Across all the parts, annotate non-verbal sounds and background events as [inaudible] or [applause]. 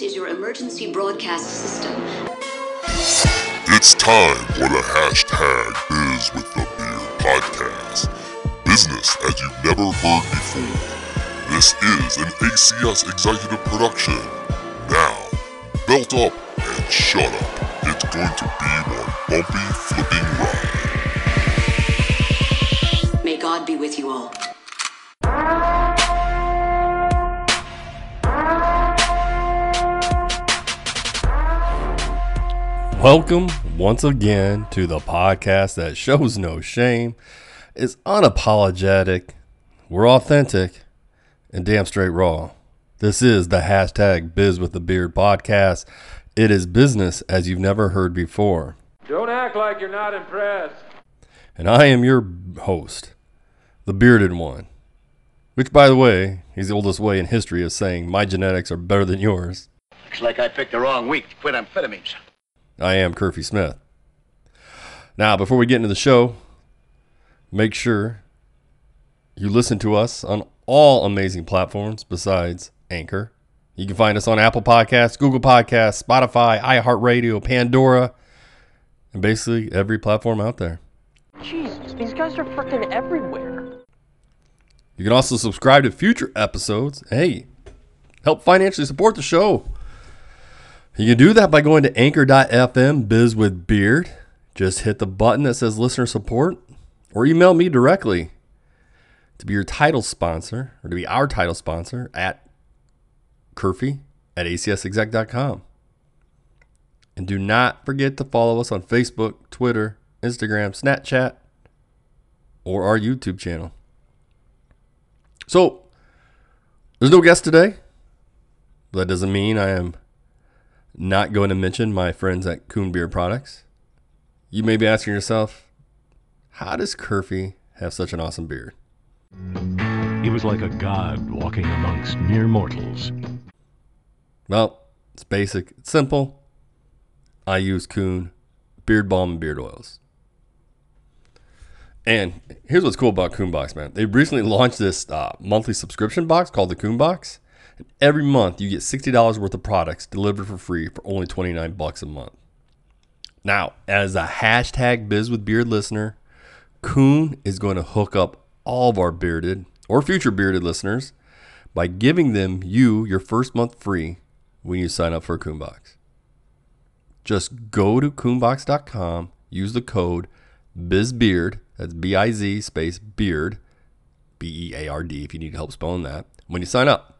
This is your emergency broadcast system. It's time for the hashtag Biz with the Beard podcast. Business as you've never heard before. This is an ACS executive production. Now, belt up and shut up. It's going to be one bumpy, flipping ride. May God be with you all. Welcome once again to the podcast that shows no shame, is unapologetic, we're authentic, and damn straight raw. This is the hashtag Biz with the Beard podcast. It is business as you've never heard before. Don't act like you're not impressed. And I am your host, the bearded one. Which, by the way, is the oldest way in history of saying my genetics are better than yours. Looks like I picked the wrong week to quit amphetamines. I am Curfy Smith. Now, before we get into the show, make sure you listen to us on all amazing platforms besides Anchor. You can find us on Apple Podcasts, Google Podcasts, Spotify, iHeartRadio, Pandora, and basically every platform out there. Jesus, these guys are freaking everywhere. You can also subscribe to future episodes. Hey, help financially support the show. You can do that by going to anchor.fm biz with beard. Just hit the button that says listener support or email me directly to be your title sponsor or to be our title sponsor at Curfy at acsexec.com. And do not forget to follow us on Facebook, Twitter, Instagram, Snapchat, or our YouTube channel. So, there's no guest today. That doesn't mean I am not going to mention my friends at Coon Beard Products. You may be asking yourself, how does Curfy have such an awesome beard? He was like a god walking amongst mere mortals. Well, it's basic, it's simple. I use Coon beard balm and beard oils. And here's what's cool about Coon Box, man. They recently launched this uh, monthly subscription box called the Coon Box. Every month you get $60 worth of products delivered for free for only 29 bucks a month. Now, as a hashtag biz with beard listener, Coon is going to hook up all of our bearded or future bearded listeners by giving them you your first month free when you sign up for a Coon Box. Just go to coonbox.com, use the code BIZBEARD, that's B I Z space beard, B E A R D if you need help spelling that, when you sign up.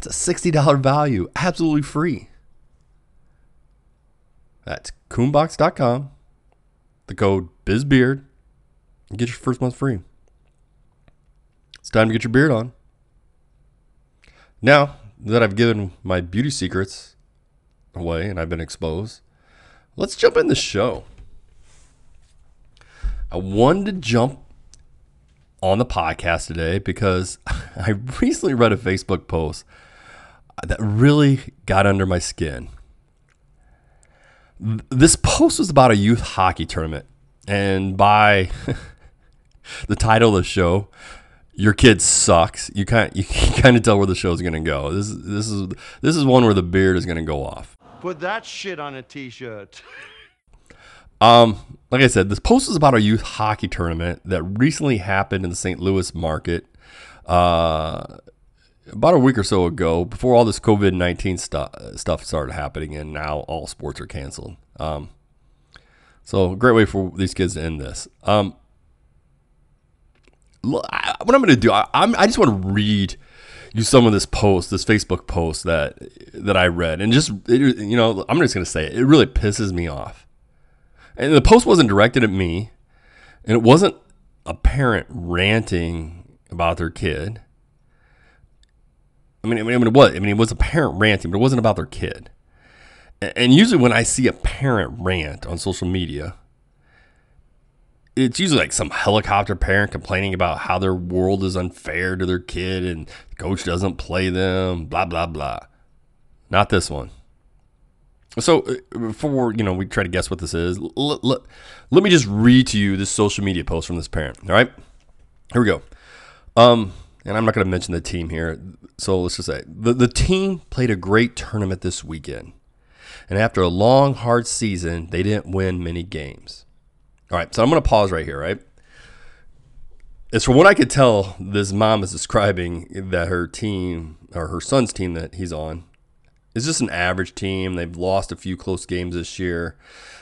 That's a $60 value, absolutely free. That's coonbox.com, the code BIZBEARD, and get your first month free. It's time to get your beard on. Now that I've given my beauty secrets away and I've been exposed, let's jump in the show. I wanted to jump on the podcast today because [laughs] I recently read a Facebook post that really got under my skin. This post was about a youth hockey tournament, and by [laughs] the title of the show, "Your kid sucks." You kind [laughs] you can kind of tell where the show's going to go. This is this is this is one where the beard is going to go off. Put that shit on a t-shirt. [laughs] Um, like I said, this post is about a youth hockey tournament that recently happened in the St. Louis market. Uh, about a week or so ago, before all this COVID nineteen stuff stuff started happening, and now all sports are canceled. Um, so great way for these kids to end this. Um, look, I, what I'm going to do, I, I just want to read you some of this post, this Facebook post that that I read, and just it, you know, I'm just going to say it, it really pisses me off. And the post wasn't directed at me, and it wasn't a parent ranting about their kid. I mean, I mean, it was. I mean, it was a parent ranting, but it wasn't about their kid. And usually, when I see a parent rant on social media, it's usually like some helicopter parent complaining about how their world is unfair to their kid and the coach doesn't play them, blah blah blah. Not this one. So uh, before you know we try to guess what this is, l- l- l- let me just read to you this social media post from this parent. All right, here we go. Um, and I'm not going to mention the team here. So let's just say the, the team played a great tournament this weekend. And after a long, hard season, they didn't win many games. All right, so I'm going to pause right here, right? As from what I could tell, this mom is describing that her team, or her son's team that he's on, is just an average team. They've lost a few close games this year.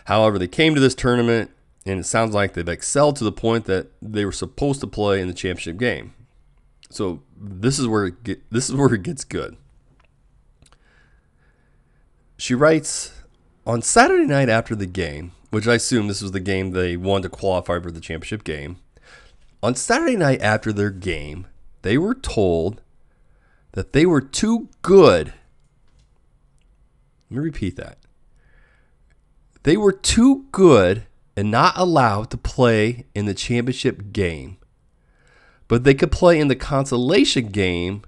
However, they came to this tournament, and it sounds like they've excelled to the point that they were supposed to play in the championship game. So this is where it get, this is where it gets good. She writes on Saturday night after the game, which I assume this was the game they won to qualify for the championship game. On Saturday night after their game, they were told that they were too good. Let me repeat that. They were too good and not allowed to play in the championship game, but they could play in the consolation game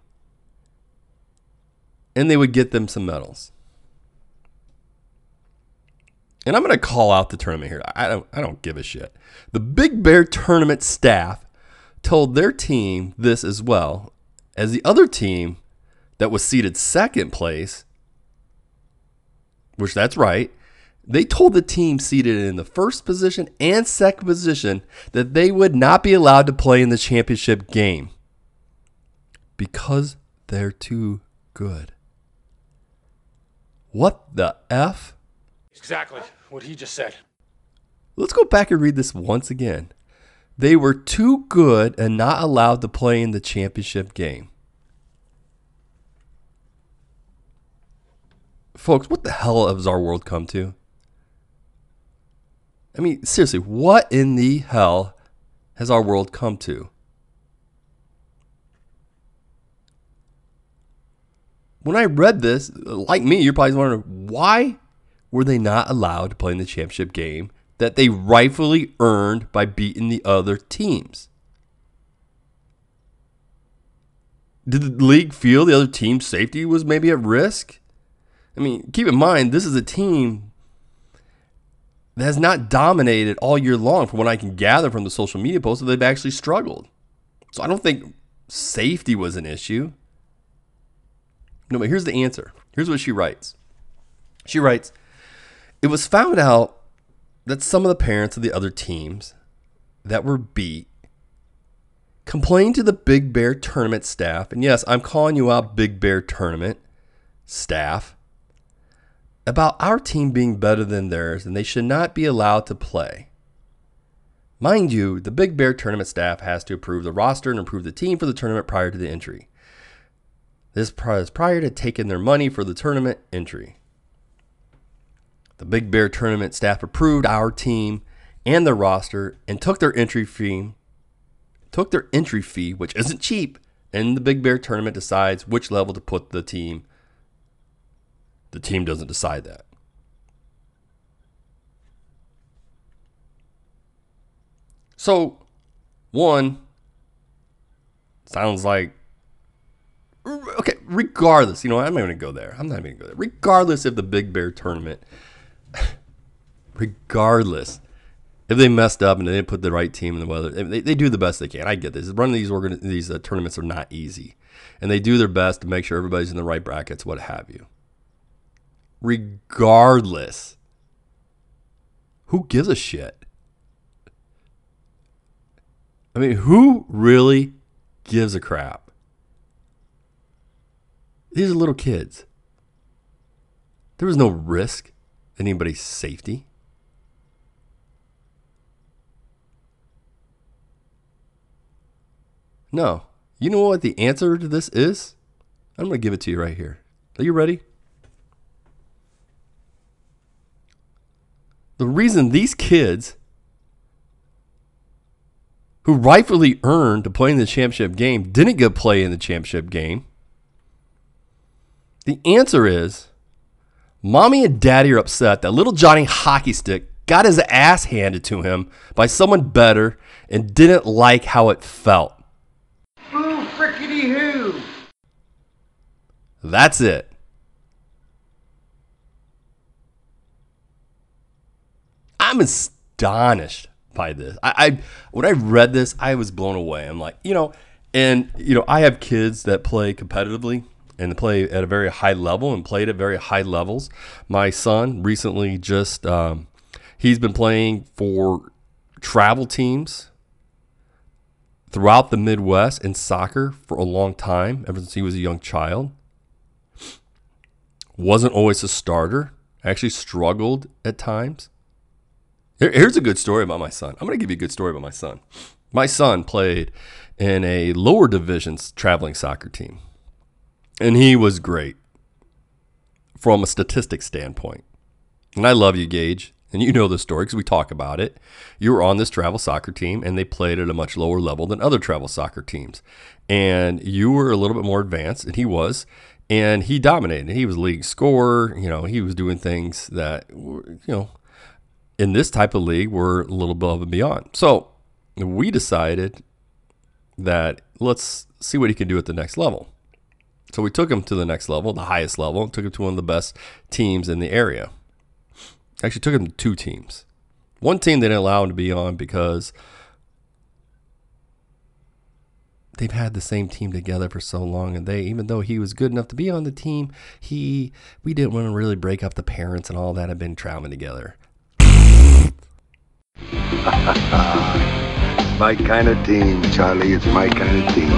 and they would get them some medals. And I'm going to call out the tournament here. I don't I don't give a shit. The Big Bear tournament staff told their team this as well as the other team that was seated second place, which that's right. They told the team seated in the first position and second position that they would not be allowed to play in the championship game because they're too good. What the F? Exactly what he just said. Let's go back and read this once again. They were too good and not allowed to play in the championship game. Folks, what the hell has our world come to? I mean, seriously, what in the hell has our world come to? When I read this, like me, you're probably wondering why were they not allowed to play in the championship game that they rightfully earned by beating the other teams? Did the league feel the other team's safety was maybe at risk? I mean, keep in mind, this is a team that has not dominated all year long, from what I can gather from the social media posts, that they've actually struggled. So I don't think safety was an issue. No, but here's the answer. Here's what she writes. She writes, It was found out that some of the parents of the other teams that were beat complained to the Big Bear tournament staff. And yes, I'm calling you out, Big Bear tournament staff, about our team being better than theirs and they should not be allowed to play. Mind you, the Big Bear tournament staff has to approve the roster and approve the team for the tournament prior to the entry. This is prior to taking their money for the tournament entry. The Big Bear tournament staff approved our team and their roster and took their entry fee, took their entry fee, which isn't cheap, and the Big Bear tournament decides which level to put the team. The team doesn't decide that. So, one sounds like okay, regardless, you know, I'm not going to go there. I'm not even going to go there. Regardless if the Big Bear tournament, [laughs] regardless if they messed up and they didn't put the right team in the weather, they, they do the best they can. I get this. Running these organ- these uh, tournaments are not easy, and they do their best to make sure everybody's in the right brackets, what have you. Regardless, who gives a shit? I mean, who really gives a crap? These are little kids. There was no risk anybody's safety. No. You know what the answer to this is? I'm going to give it to you right here. Are you ready? The reason these kids who rightfully earned to play in the championship game didn't get play in the championship game the answer is mommy and daddy are upset that little Johnny Hockey Stick got his ass handed to him by someone better and didn't like how it felt. Boo frickety who! That's it. I'm astonished by this. I, I when I read this, I was blown away. I'm like, you know, And you know, I have kids that play competitively and play at a very high level and played at very high levels. My son recently just um, he's been playing for travel teams throughout the Midwest in soccer for a long time, ever since he was a young child. Wasn't always a starter. Actually struggled at times. Here- Here's a good story about my son. I'm going to give you a good story about my son. My son played in a lower divisions traveling soccer team, and he was great from a statistics standpoint. And I love you, Gage. And you know the story because we talk about it. You were on this travel soccer team, and they played at a much lower level than other travel soccer teams. And you were a little bit more advanced, and he was. And he dominated. He was league scorer. You know, he was doing things that, you know, in this type of league were a little above and beyond. So we decided that let's see what he can do at the next level. So we took him to the next level, the highest level, took him to one of the best teams in the area. Actually, took him to two teams. One team they didn't allow him to be on because they've had the same team together for so long, and they, even though he was good enough to be on the team, he we didn't want to really break up the parents and all that have been traveling together. [laughs] my kind of team, Charlie. It's my kind of team.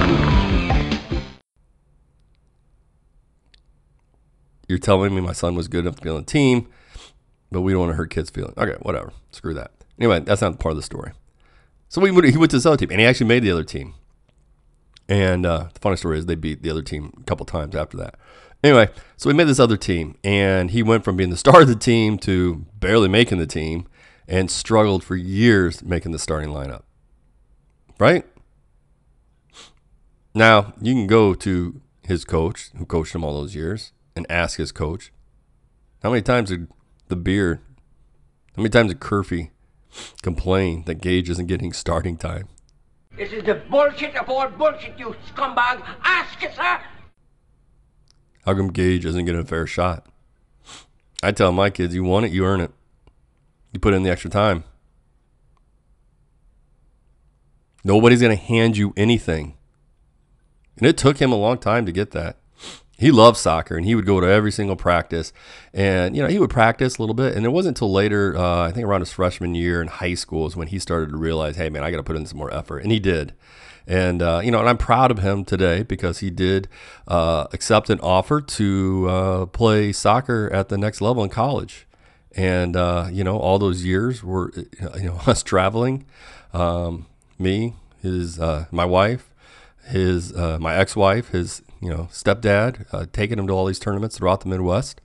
You're telling me my son was good enough to be on the team, but we don't want to hurt kids' feelings. Okay, whatever. Screw that. Anyway, that's not part of the story. So we he went to this other team, and he actually made the other team. And uh, the funny story is they beat the other team a couple times after that. Anyway, so we made this other team, and he went from being the star of the team to barely making the team, and struggled for years making the starting lineup. Right? Now you can go to his coach, who coached him all those years, and ask his coach, how many times did the beard, how many times did Curfy complain that Gage isn't getting starting time? This is the bullshit of all bullshit, you scumbag. Ask it, sir. How come Gage isn't getting a fair shot? I tell my kids, you want it, you earn it. You put in the extra time. Nobody's going to hand you anything. And it took him a long time to get that. He loved soccer and he would go to every single practice. And, you know, he would practice a little bit. And it wasn't until later, uh, I think around his freshman year in high school, is when he started to realize, hey, man, I got to put in some more effort. And he did. And, uh, you know, and I'm proud of him today because he did uh, accept an offer to uh, play soccer at the next level in college. And, uh, you know, all those years were, you know, [laughs] us traveling, um, me, his, uh, my wife, his, uh, my ex-wife, his, you know, stepdad, uh, taking him to all these tournaments throughout the Midwest.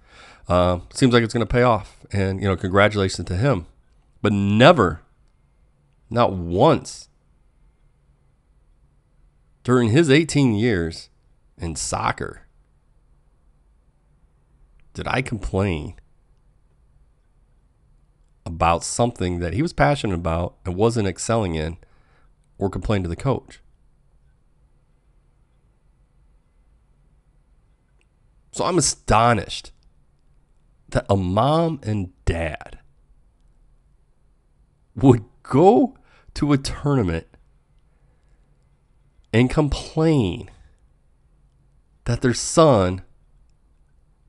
Uh, seems like it's going to pay off. And, you know, congratulations to him. But never, not once, during his 18 years in soccer, did I complain about something that he was passionate about and wasn't excelling in or complain to the coach. So I'm astonished that a mom and dad would go to a tournament and complain that their son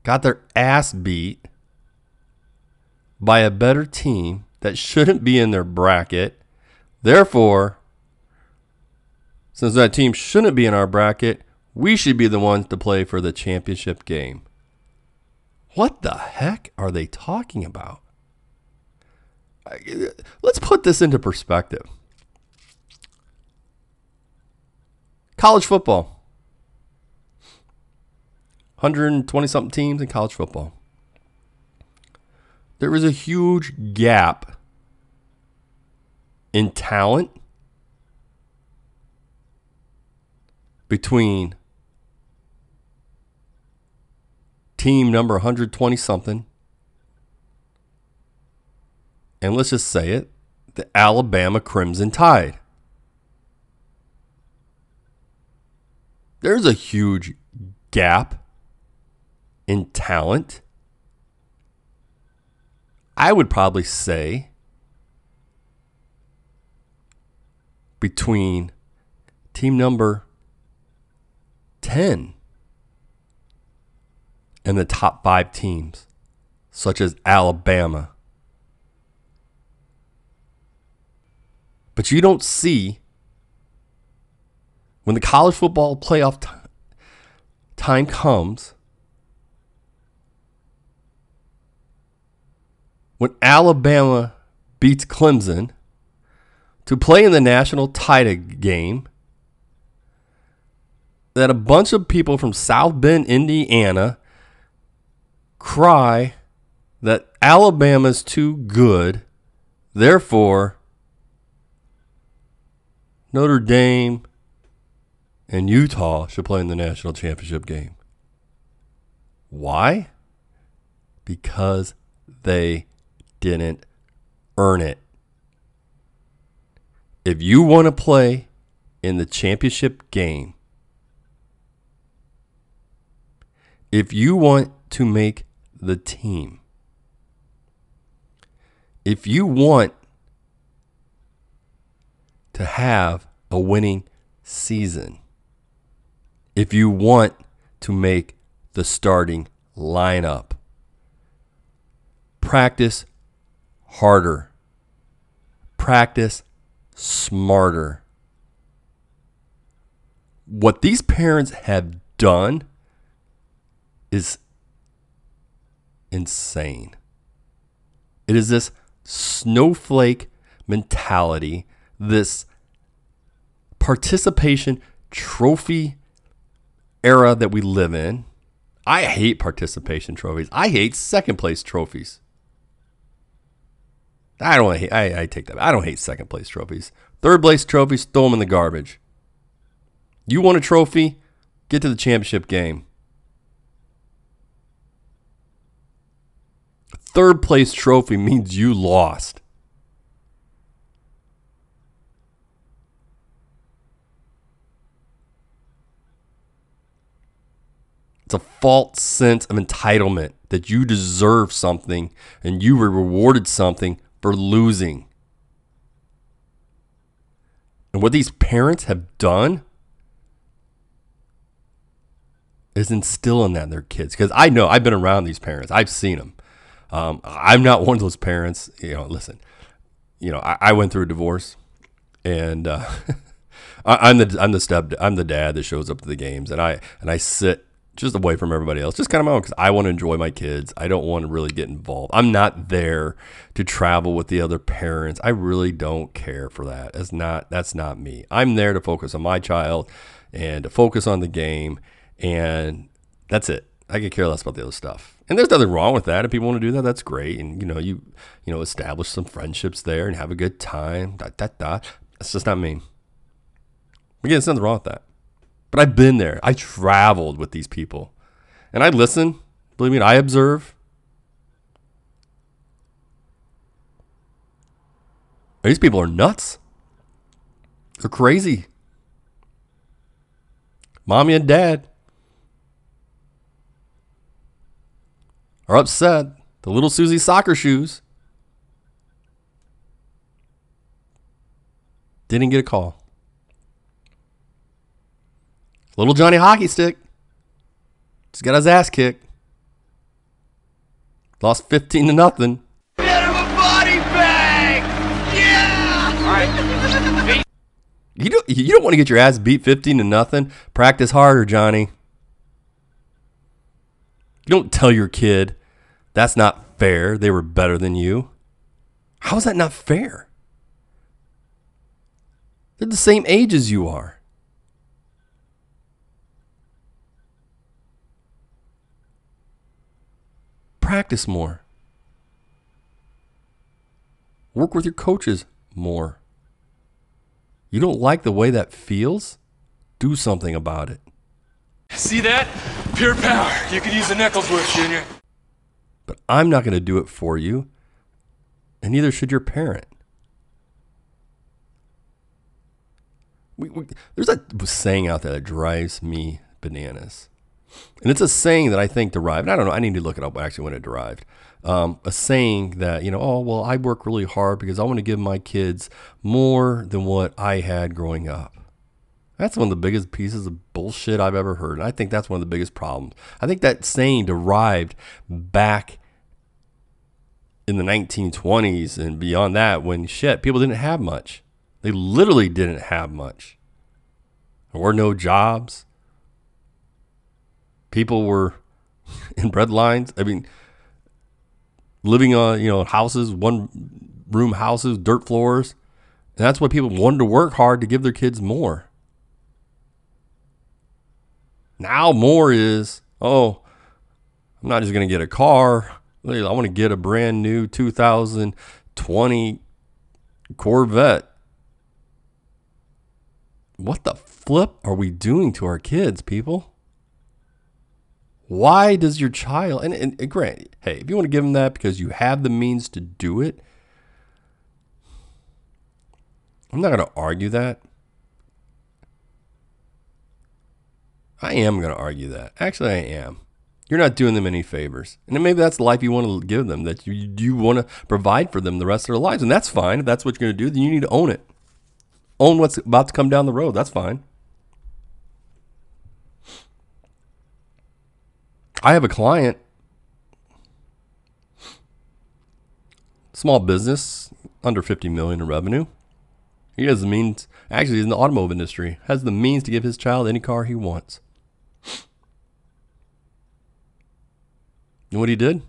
got their ass beat by a better team that shouldn't be in their bracket. Therefore, since that team shouldn't be in our bracket, we should be the ones to play for the championship game. What the heck are they talking about? Let's put this into perspective. College football. 120 something teams in college football. There is a huge gap in talent between team number 120 something and let's just say it the Alabama Crimson Tide. There's a huge gap in talent. I would probably say between team number 10 and the top five teams, such as Alabama. But you don't see when the college football playoff t- time comes, when Alabama beats Clemson to play in the national title game, that a bunch of people from South Bend, Indiana, cry that Alabama's too good, therefore, Notre Dame and Utah should play in the national championship game. Why? Because they didn't earn it. If you want to play in the championship game, if you want to make the team, if you want to have a winning season, if you want to make the starting lineup, practice harder, practice smarter. What these parents have done is insane. It is this snowflake mentality, this participation trophy era that we live in. I hate participation trophies. I hate second place trophies. I don't hate, I, I take that. I don't hate second place trophies. Third place trophies, throw them in the garbage. You want a trophy? Get to the championship game. third place trophy means you lost. It's a false sense of entitlement that you deserve something and you were rewarded something for losing. And what these parents have done is instilling that in their kids. Because I know I've been around these parents, I've seen them. Um, I'm not one of those parents. You know, listen, you know, I, I went through a divorce, and uh, [laughs] I, am the I'm the step I'm the dad that shows up to the games, and I and I sit just away from everybody else, just kind of my own because I want to enjoy my kids. I don't want to really get involved. I'm not there to travel with the other parents. I really don't care for that. That's not that's not me. I'm there to focus on my child and to focus on the game, and that's it. I could care less about the other stuff. And there's nothing wrong with that. If people want to do that, that's great. And you know, you you know, establish some friendships there and have a good time. Da, da, da. That's just not me. Again, there's nothing wrong with that. But I've been there. I traveled with these people. And I listen. Believe me, I observe. These people are nuts. They're crazy. Mommy and dad are upset. The little Susie soccer shoes didn't get a call. Little Johnny hockey stick just got his ass kicked. Lost 15 to nothing. Get him a body bag! Yeah! All right. [laughs] You don't, you don't want to get your ass beat 15 to nothing. Practice harder, Johnny. You don't tell your kid that's not fair. They were better than you. How is that not fair? They're the same age as you are. Practice more. Work with your coaches more. You don't like the way that feels? Do something about it. See that? Pure power. You could use the knuckles work, Junior. But I'm not going to do it for you, and neither should your parent. We, we, there's a saying out there that drives me bananas. And it's a saying that I think derived, I don't know, I need to look it up actually when it derived. Um, a saying that, you know, oh, well, I work really hard because I want to give my kids more than what I had growing up. That's one of the biggest pieces of bullshit I've ever heard. And I think that's one of the biggest problems. I think that saying derived back in the 1920s and beyond that when shit, people didn't have much. They literally didn't have much. There were no jobs. People were [laughs] in bread lines. I mean, living on, you know, houses, one room houses, dirt floors. And that's why people wanted to work hard to give their kids more. Now more is, oh, I'm not just going to get a car. I want to get a brand new 2020 Corvette. What the flip are we doing to our kids, people? Why does your child, and, and, and grant, hey, if you want to give them that because you have the means to do it, I'm not going to argue that. I am going to argue that. Actually, I am. You're not doing them any favors. And maybe that's the life you want to give them, that you, you want to provide for them the rest of their lives. And that's fine. If that's what you're going to do, then you need to own it. Own what's about to come down the road. That's fine. I have a client, small business, under 50 million in revenue. He has the means, actually, he's in the automotive industry, has the means to give his child any car he wants. You know what he did?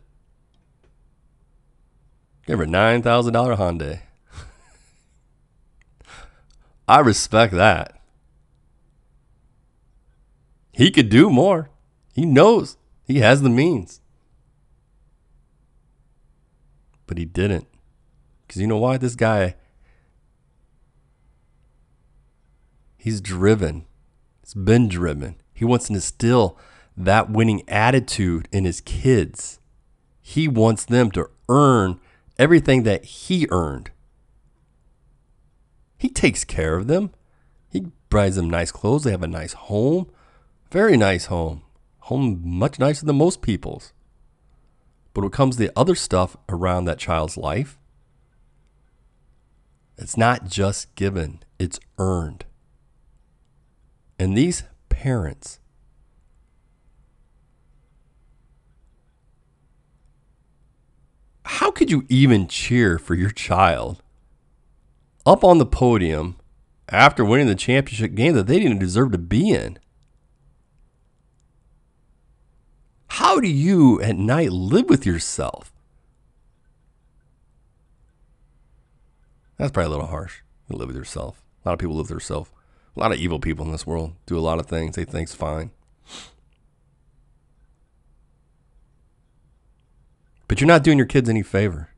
Gave her a nine thousand dollar Hyundai. [laughs] I respect that. He could do more. He knows he has the means. But he didn't. Because you know why? This guy, he's driven. He's been driven. He wants to instill that winning attitude in his kids. He wants them to earn everything that he earned. He takes care of them. He buys them nice clothes. They have a nice home. Very nice home. Home much nicer than most people's. But when it comes to the other stuff around that child's life, it's not just given, it's earned. And these parents how could you even cheer for your child up on the podium after winning the championship game that they didn't deserve to be in? How do you at night live with yourself? That's probably a little harsh. You live with yourself. A lot of people live with themselves. A lot of evil people in this world do a lot of things they think's fine. But you're not doing your kids any favor.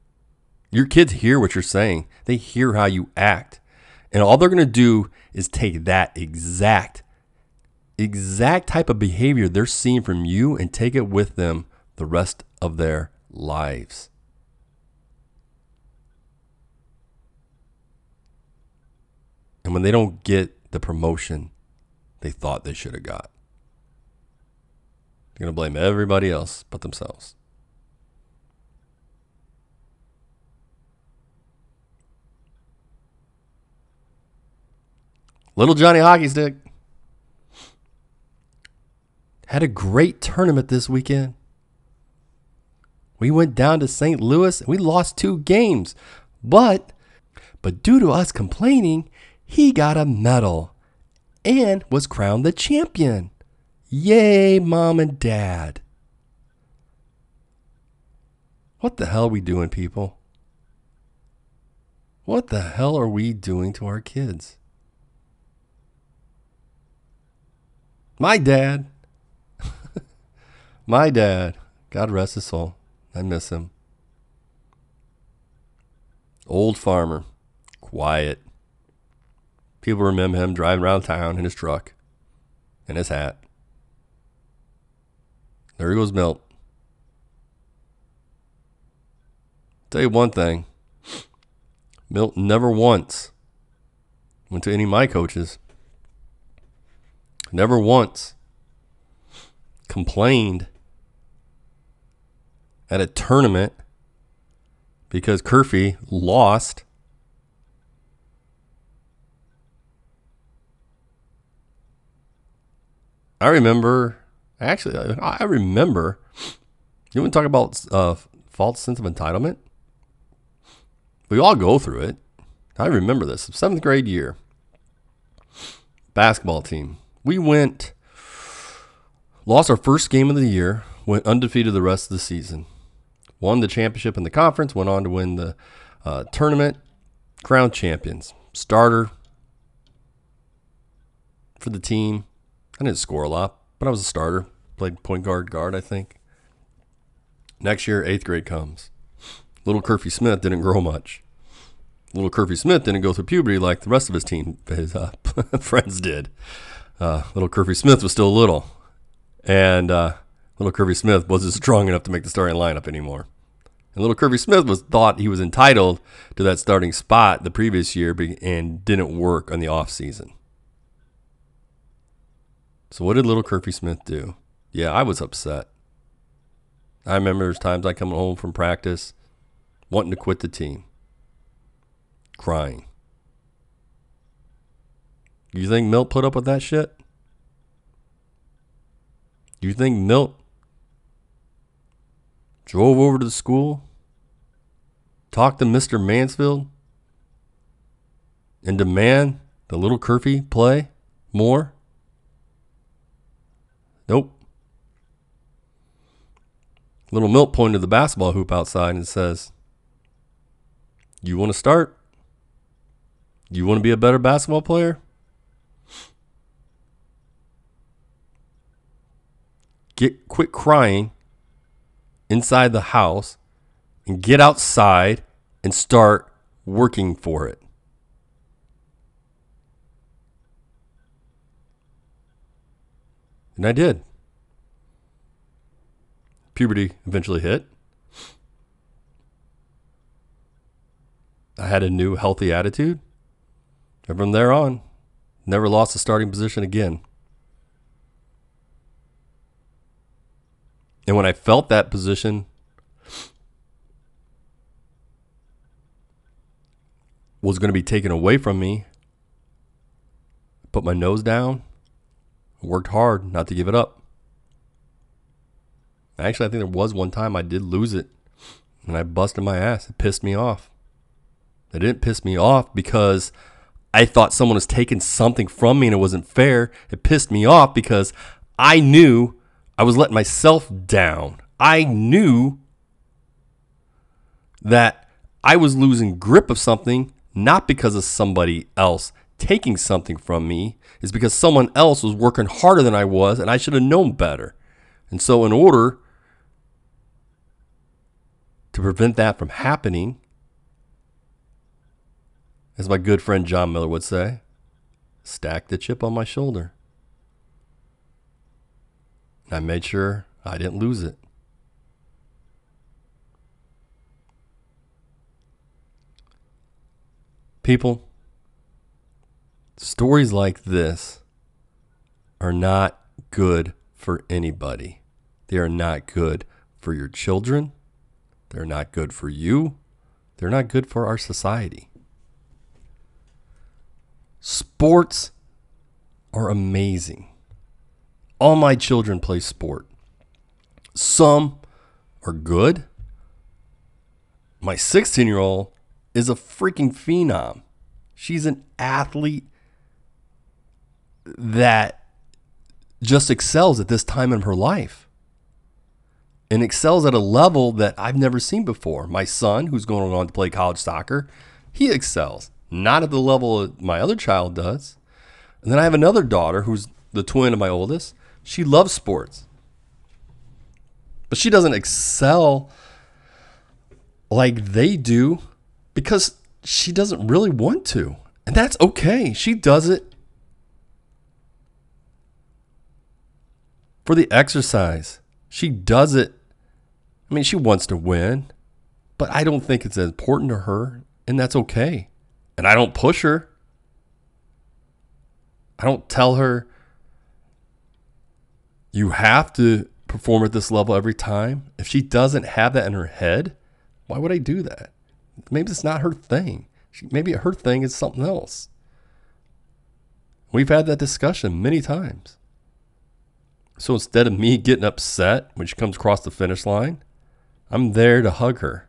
Your kids hear what you're saying, they hear how you act. And all they're going to do is take that exact, exact type of behavior they're seeing from you and take it with them the rest of their lives. And when they don't get the promotion they thought they should have got, they're going to blame everybody else but themselves. Little Johnny Hockey Stick had a great tournament this weekend. We went down to St. Louis and we lost two games. But but due to us complaining, he got a medal and was crowned the champion. Yay, mom and dad. What the hell are we doing, people? What the hell are we doing to our kids? My dad. My dad. God rest his soul. I miss him. Old farmer. Quiet. People remember him driving around town in his truck and his hat. There goes Milt. Tell you one thing Milt never once went to any of my coaches never once complained at a tournament because Curfy lost. I remember, actually, I, I remember, you want to talk about uh, false sense of entitlement? We all go through it. I remember this. Seventh grade year, basketball team. We went, lost our first game of the year, went undefeated the rest of the season, won the championship in the conference, went on to win the uh, tournament, crown champions, starter for the team. I didn't score a lot, but I was a starter. Played point guard, guard, I think. Next year, eighth grade comes. Little Curfy Smith didn't grow much. Little Curfy Smith didn't go through puberty like the rest of his team, his uh, [laughs] friends did. Uh, little Curfy Smith was still little, and uh, little Curfy Smith wasn't [laughs] strong enough to make the starting lineup anymore. And little Curfy Smith was thought he was entitled to that starting spot the previous year and didn't work on the off season. So what did little Curfy Smith do? Yeah, I was upset. I remember there's times I come home from practice wanting to quit the team, crying. You think Milt put up with that shit? You think Milt drove over to the school, talked to Mr. Mansfield, and demand the little Curfy play more? Nope. Little Milt pointed the basketball hoop outside and says, You want to start? You want to be a better basketball player? Get quit crying inside the house and get outside and start working for it. And I did. Puberty eventually hit. I had a new healthy attitude. And from there on, never lost a starting position again. And when I felt that position was going to be taken away from me, put my nose down, worked hard not to give it up. Actually, I think there was one time I did lose it and I busted my ass. It pissed me off. It didn't piss me off because I thought someone was taking something from me and it wasn't fair. It pissed me off because I knew I was letting myself down. I knew that I was losing grip of something not because of somebody else taking something from me is because someone else was working harder than I was and I should have known better. And so, in order to prevent that from happening, as my good friend John Miller would say, stack the chip on my shoulder. And I made sure I didn't lose it. People, stories like this are not good for anybody. They are not good for your children. They're not good for you. They're not good for our society. Sports are amazing. All my children play sport. Some are good. My 16 year old is a freaking phenom. She's an athlete that just excels at this time in her life and excels at a level that I've never seen before. My son, who's going on to play college soccer, he excels, not at the level my other child does. And then I have another daughter who's the twin of my oldest. She loves sports, but she doesn't excel like they do because she doesn't really want to. And that's okay. She does it for the exercise. She does it. I mean, she wants to win, but I don't think it's important to her, and that's okay. And I don't push her. I don't tell her you have to perform at this level every time. If she doesn't have that in her head, why would I do that? Maybe it's not her thing. She, maybe her thing is something else. We've had that discussion many times. So instead of me getting upset when she comes across the finish line, I'm there to hug her.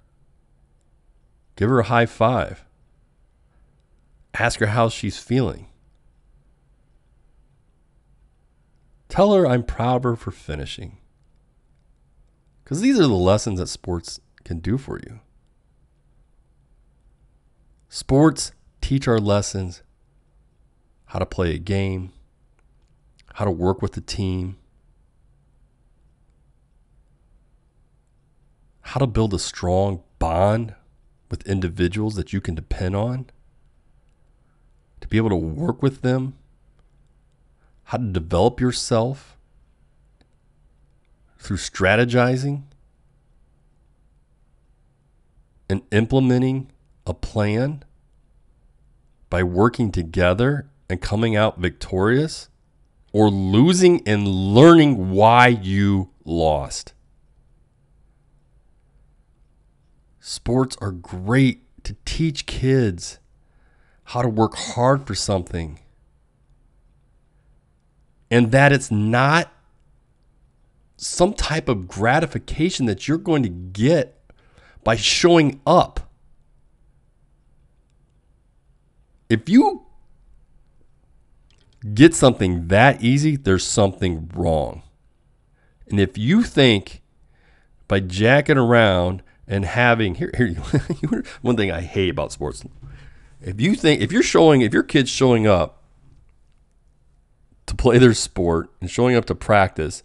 Give her a high five. Ask her how she's feeling. Tell her I'm proud of her for finishing. Because these are the lessons that sports can do for you. Sports teach our lessons how to play a game, how to work with the team, how to build a strong bond with individuals that you can depend on, to be able to work with them, how to develop yourself through strategizing and implementing a plan by working together and coming out victorious or losing and learning why you lost. Sports are great to teach kids how to work hard for something and that it's not some type of gratification that you're going to get by showing up. If you get something that easy, there's something wrong. And if you think by jacking around and having here here [laughs] one thing I hate about sports, if you think if you're showing if your kid's showing up to play their sport and showing up to practice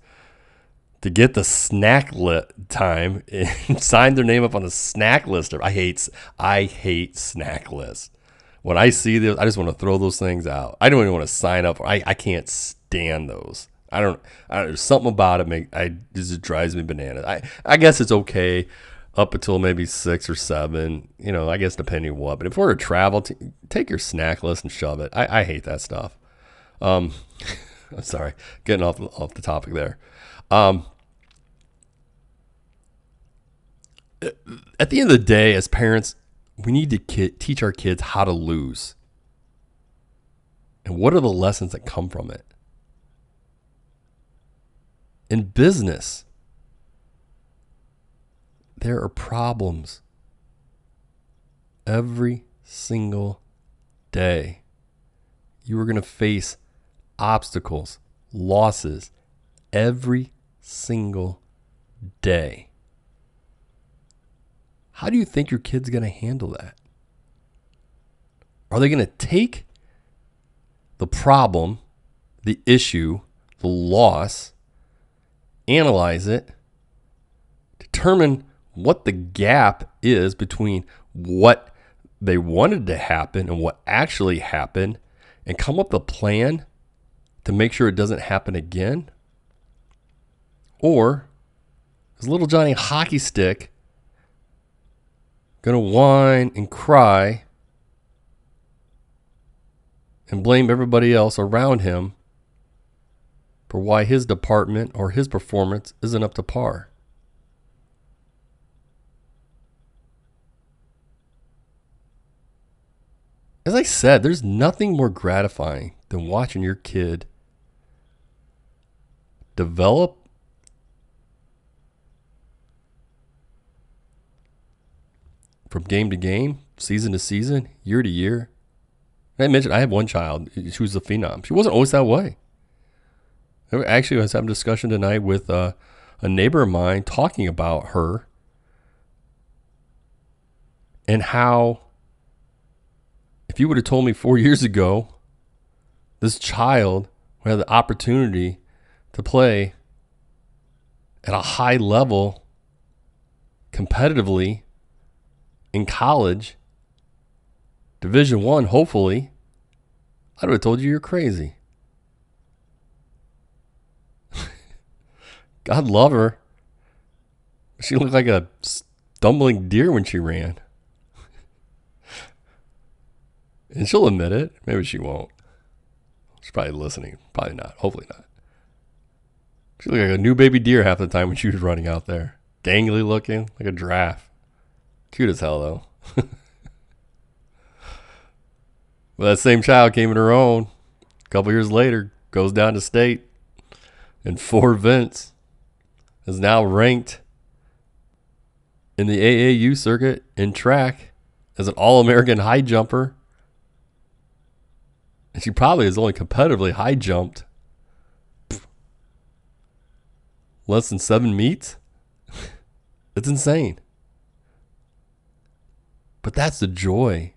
to get the snack lit time and [laughs] sign their name up on the snack list. I hate I hate snack lists. When I see this, I just want to throw those things out. I don't even want to sign up. I, I can't stand those. I don't, I don't. There's something about it. Make I just drives me bananas. I I guess it's okay up until maybe six or seven. You know, I guess depending what. But if we're to travel, t- take your snack list and shove it. I, I hate that stuff. Um, I'm [laughs] sorry, getting off off the topic there. Um, at the end of the day, as parents, we need to ki- teach our kids how to lose. And what are the lessons that come from it? In business, there are problems every single day. You are going to face obstacles, losses every single day. How do you think your kid's going to handle that? Are they going to take the problem, the issue, the loss, analyze it, determine what the gap is between what they wanted to happen and what actually happened, and come up with a plan to make sure it doesn't happen again? Or is little Johnny hockey stick going to whine and cry and blame everybody else around him for why his department or his performance isn't up to par? As I said, there's nothing more gratifying than watching your kid develop from game to game, season to season, year to year. I mentioned I have one child. She was a phenom. She wasn't always that way. Actually, I was having a discussion tonight with uh, a neighbor of mine talking about her and how, if you would have told me four [laughs] years ago, this child would have the opportunity to play at a high level competitively in college, Division One, hopefully, I would have told you you're crazy. [laughs] God love her. She looked like a stumbling deer when she ran. and she'll admit it. Maybe she won't. She's probably listening. Probably not. Hopefully not. She looked like a new baby deer half the time when she was running out there. Gangly looking, like a giraffe. Cute as hell, though. [laughs] well, that same child came in her own. A couple years later, goes down to state. And four Vince is now ranked in the AAU circuit in track as an All American high jumper. And she probably has only competitively high jumped less than seven meets. it's insane. But that's the joy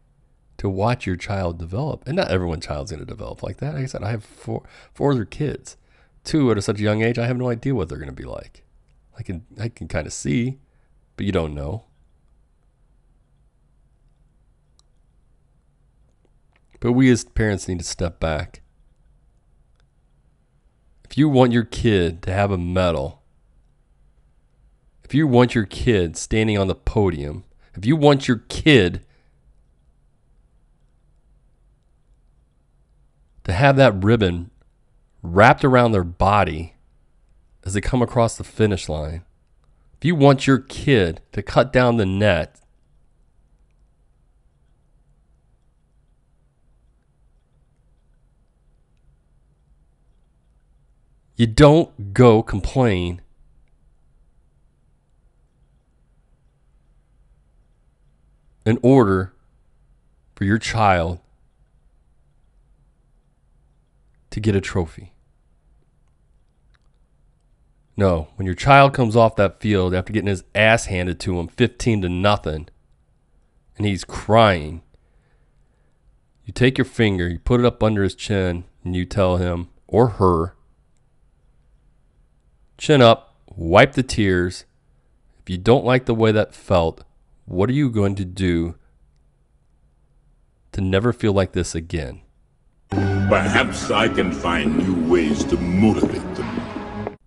to watch your child develop. And not everyone's child's going to develop like that. Like I said, I have four four other kids. Two at a such a young age, I have no idea what they're going to be like. I can I can kind of see, but you don't know. But we as parents need to step back. If you want your kid to have a medal, if you want your kid standing on the podium, if you want your kid to have that ribbon wrapped around their body as they come across the finish line, if you want your kid to cut down the net, you don't go complain in order for your child to get a trophy. No, when your child comes off that field after getting his ass handed to him 15 to nothing and he's crying, you take your finger, you put it up under his chin, and you tell him or her, chin up, wipe the tears. If you don't like the way that felt, what are you going to do to never feel like this again? Perhaps I can find new ways to motivate them.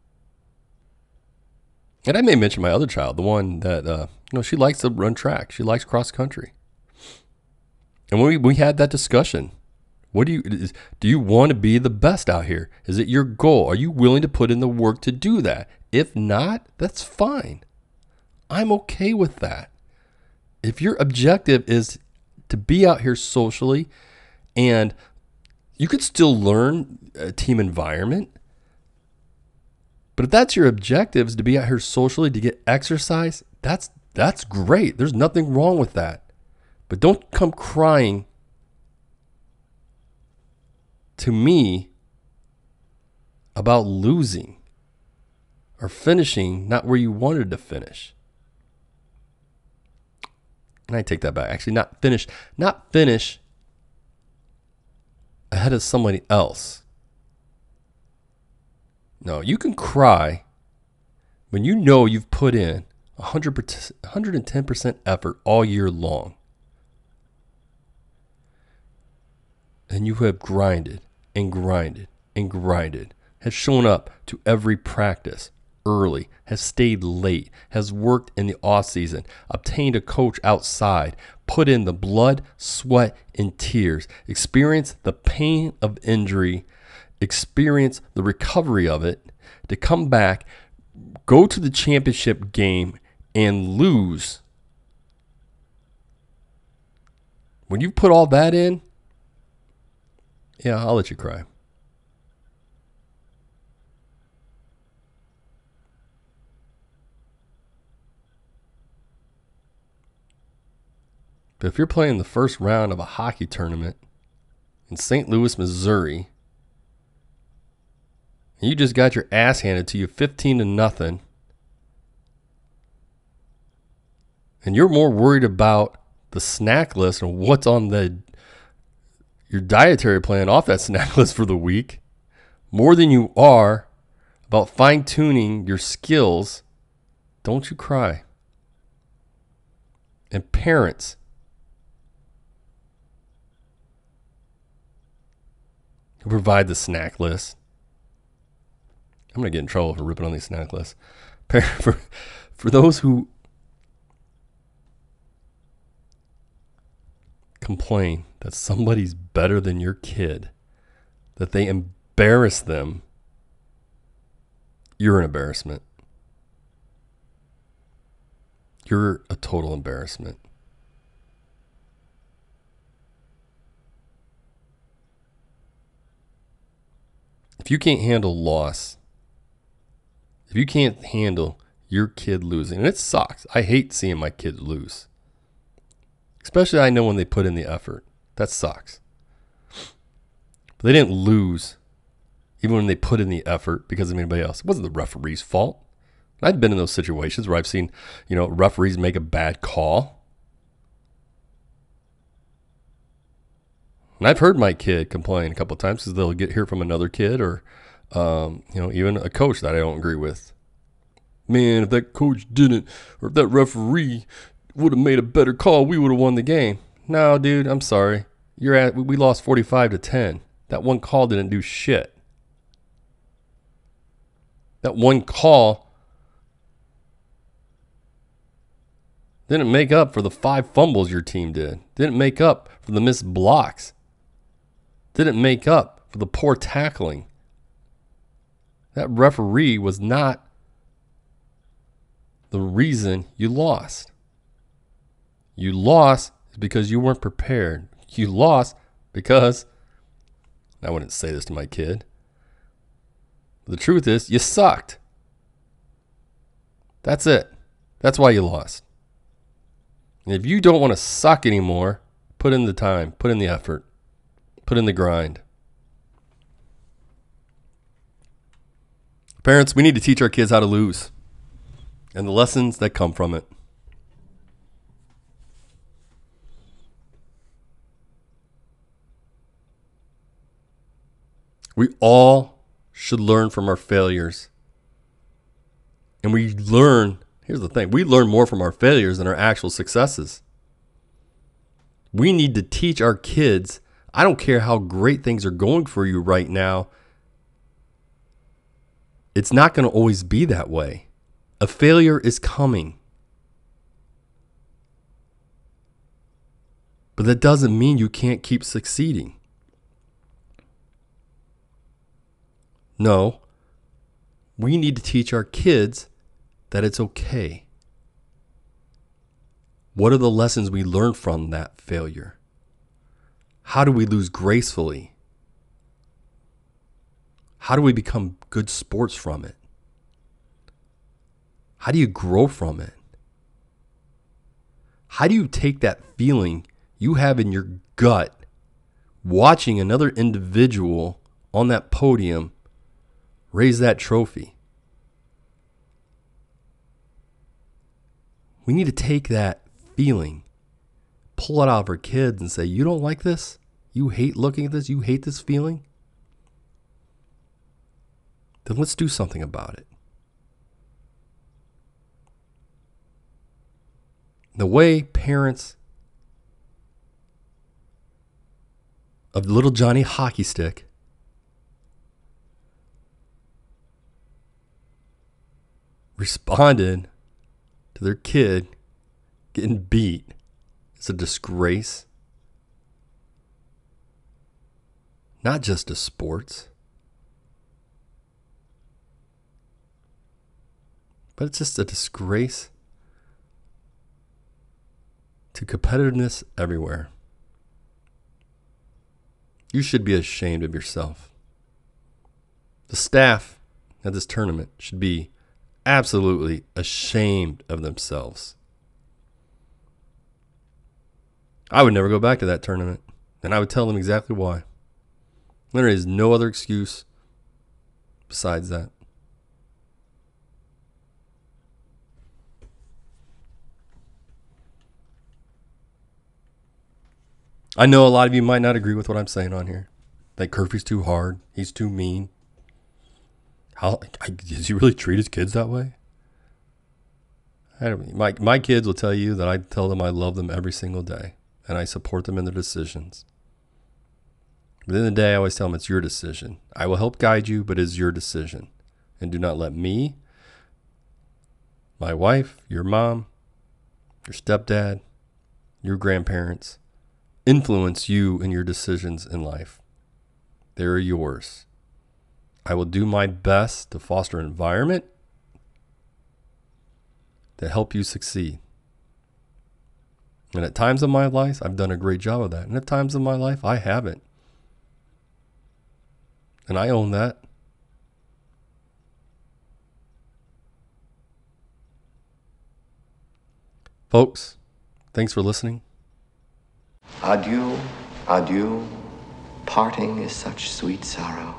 And I may mention my other child, the one that uh, you know she likes to run track. She likes cross country. And when we, we had that discussion, what do you is, do you want to be the best out here? Is it your goal? Are you willing to put in the work to do that? If not, that's fine. I'm okay with that. If your objective is to be out here socially and you could still learn a team environment. But if that's your objective is to be out here socially to get exercise, that's that's great. There's nothing wrong with that. But don't come crying to me about losing or finishing not where you wanted to finish. And I take that back. Actually, not finish, not finish ahead of somebody else. No, you can cry when you know you've put in 100 110% effort all year long. And you have grinded and grinded and grinded, has shown up to every practice early, has stayed late, has worked in the off season, obtained a coach outside, put in the blood, sweat, and tears, experienced the pain of injury, experienced the recovery of it, to come back, go to the championship game, and lose. When you put all that in, yeah, I'll let you cry. But if you're playing the first round of a hockey tournament in St. Louis, Missouri, and you just got your ass handed to you 15 to nothing, and you're more worried about the snack list and what's on the your dietary plan off that [laughs] snack list for the week more than you are about fine tuning your skills, don't you cry. And parents, who provide the snack list. I'm going to get in trouble for ripping on these snack lists. [laughs] For, for those who complain that somebody's better than your kid, that they embarrass them, you're an embarrassment. You're a total embarrassment. If you can't handle loss, If you can't handle your kid losing, and it sucks. I hate seeing my kids lose. Especially I know when they put in the effort. That sucks. But they didn't lose even when they put in the effort because of anybody else. It wasn't the referee's fault. I've been in those situations where I've seen, you know, referees make a bad call. And I've heard my kid complain a couple times because they'll get here from another kid or, um, you know, even a coach that I don't agree with. Man, if that coach didn't, or if that referee would have made a better call, we would have won the game. No, dude, I'm sorry. You're at we lost 45 to 10. That one call didn't do shit. That one call didn't make up for the five fumbles your team did. Didn't make up for the missed blocks. Didn't make up for the poor tackling. That referee was not the reason you lost. You lost because you weren't prepared. You lost because I wouldn't say this to my kid. The truth is, you sucked. That's it. That's why you lost. And if you don't want to suck anymore, put in the time, put in the effort, put in the grind. Parents, we need to teach our kids how to lose and the lessons that come from it. We all should learn from our failures. And we learn, here's the thing we learn more from our failures than our actual successes. We need to teach our kids I don't care how great things are going for you right now, it's not going to always be that way. A failure is coming. But that doesn't mean you can't keep succeeding. No, we need to teach our kids that it's okay. What are the lessons we learn from that failure? How do we lose gracefully? How do we become good sports from it? How do you grow from it? How do you take that feeling you have in your gut watching another individual on that podium raise that trophy. We need to take that feeling, pull it out of our kids, and say, You don't like this? You hate looking at this? You hate this feeling? Then let's do something about it. The way parents of little Johnny Hockey Stick responded to their kid getting beat is a disgrace. Not just to sports, but it's just a disgrace to competitiveness everywhere. You should be ashamed of yourself. The staff at this tournament should be absolutely ashamed of themselves. I would never go back to that tournament, and I would tell them exactly why. There is no other excuse besides that. I know a lot of you might not agree with what I'm saying on here. That Curfew's too hard. He's too mean. How does he really treat his kids that way? I don't, my my kids will tell you that I tell them I love them every single day and I support them in their decisions. But at the the day, I always tell them it's your decision. I will help guide you, but it's your decision. And do not let me, my wife, your mom, your stepdad, your grandparents influence you in your decisions in life. They're yours. I will do my best to foster an environment that help you succeed. And at times of my life, I've done a great job of that. And at times of my life, I haven't. And I own that. Folks, thanks for listening. Adieu, adieu, parting is such sweet sorrow.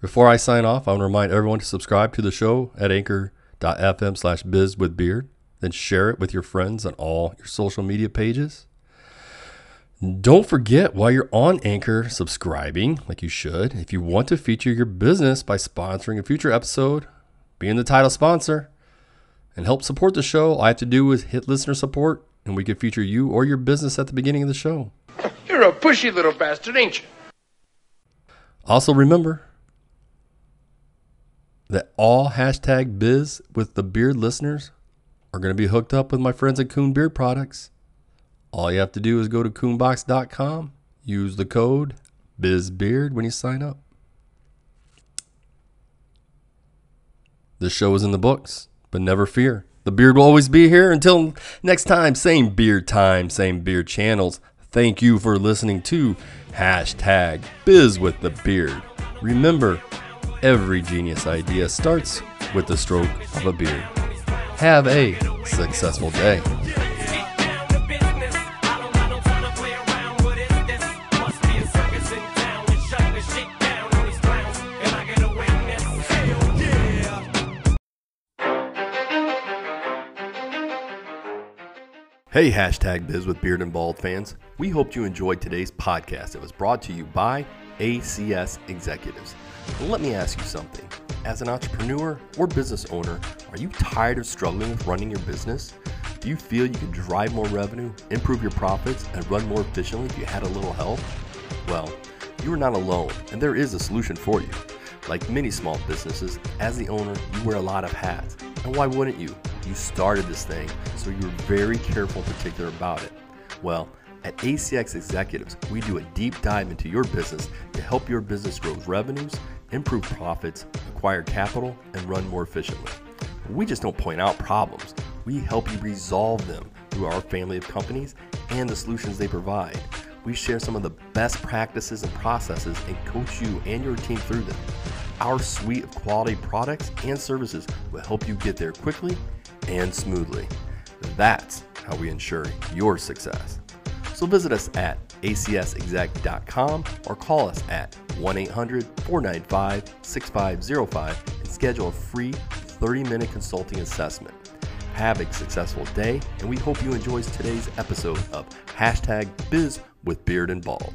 Before I sign off, I want to remind everyone to subscribe to the show at anchor.fm slash biz with beard. Then share it with your friends on all your social media pages. Don't forget while you're on Anchor subscribing, like you should, if you want to feature your business by sponsoring a future episode, being the title sponsor, and help support the show, all I have to do is hit listener support and we could feature you or your business at the beginning of the show. You're a pushy little bastard, ain't you? Also, remember that all hashtag biz with the beard listeners are going to be hooked up with my friends at Coon Beard Products. All you have to do is go to coonbox.com, use the code BizBeard when you sign up. This show is in the books, but never fear. The beard will always be here. Until next time, same beard time, same beard channels. Thank you for listening to hashtag Biz with the Beard. Remember, every genius idea starts with the stroke of a beard. Have a successful day. Hey, hashtag biz with beard and bald fans. We hoped you enjoyed today's podcast. It was brought to you by ACS Executives. Let me ask you something. As an entrepreneur or business owner, are you tired of struggling with running your business? Do you feel you could drive more revenue, improve your profits, and run more efficiently if you had a little help? Well, you are not alone, and there is a solution for you. Like many small businesses, as the owner, you wear a lot of hats. And why wouldn't you? You started this thing, so you're very careful and particular about it. Well, at ACS Executives, we do a deep dive into your business to help your business grow revenues, improve profits, acquire capital, and run more efficiently. We just don't point out problems, we help you resolve them through our family of companies and the solutions they provide. We share some of the best practices and processes and coach you and your team through them. Our suite of quality products and services will help you get there quickly and smoothly. That's how we ensure your success. So visit us at acsexec.com or call us at 1 800 495 6505 and schedule a free 30 minute consulting assessment. Have a successful day, and we hope you enjoy today's episode of Hashtag Biz with Beard and Bald.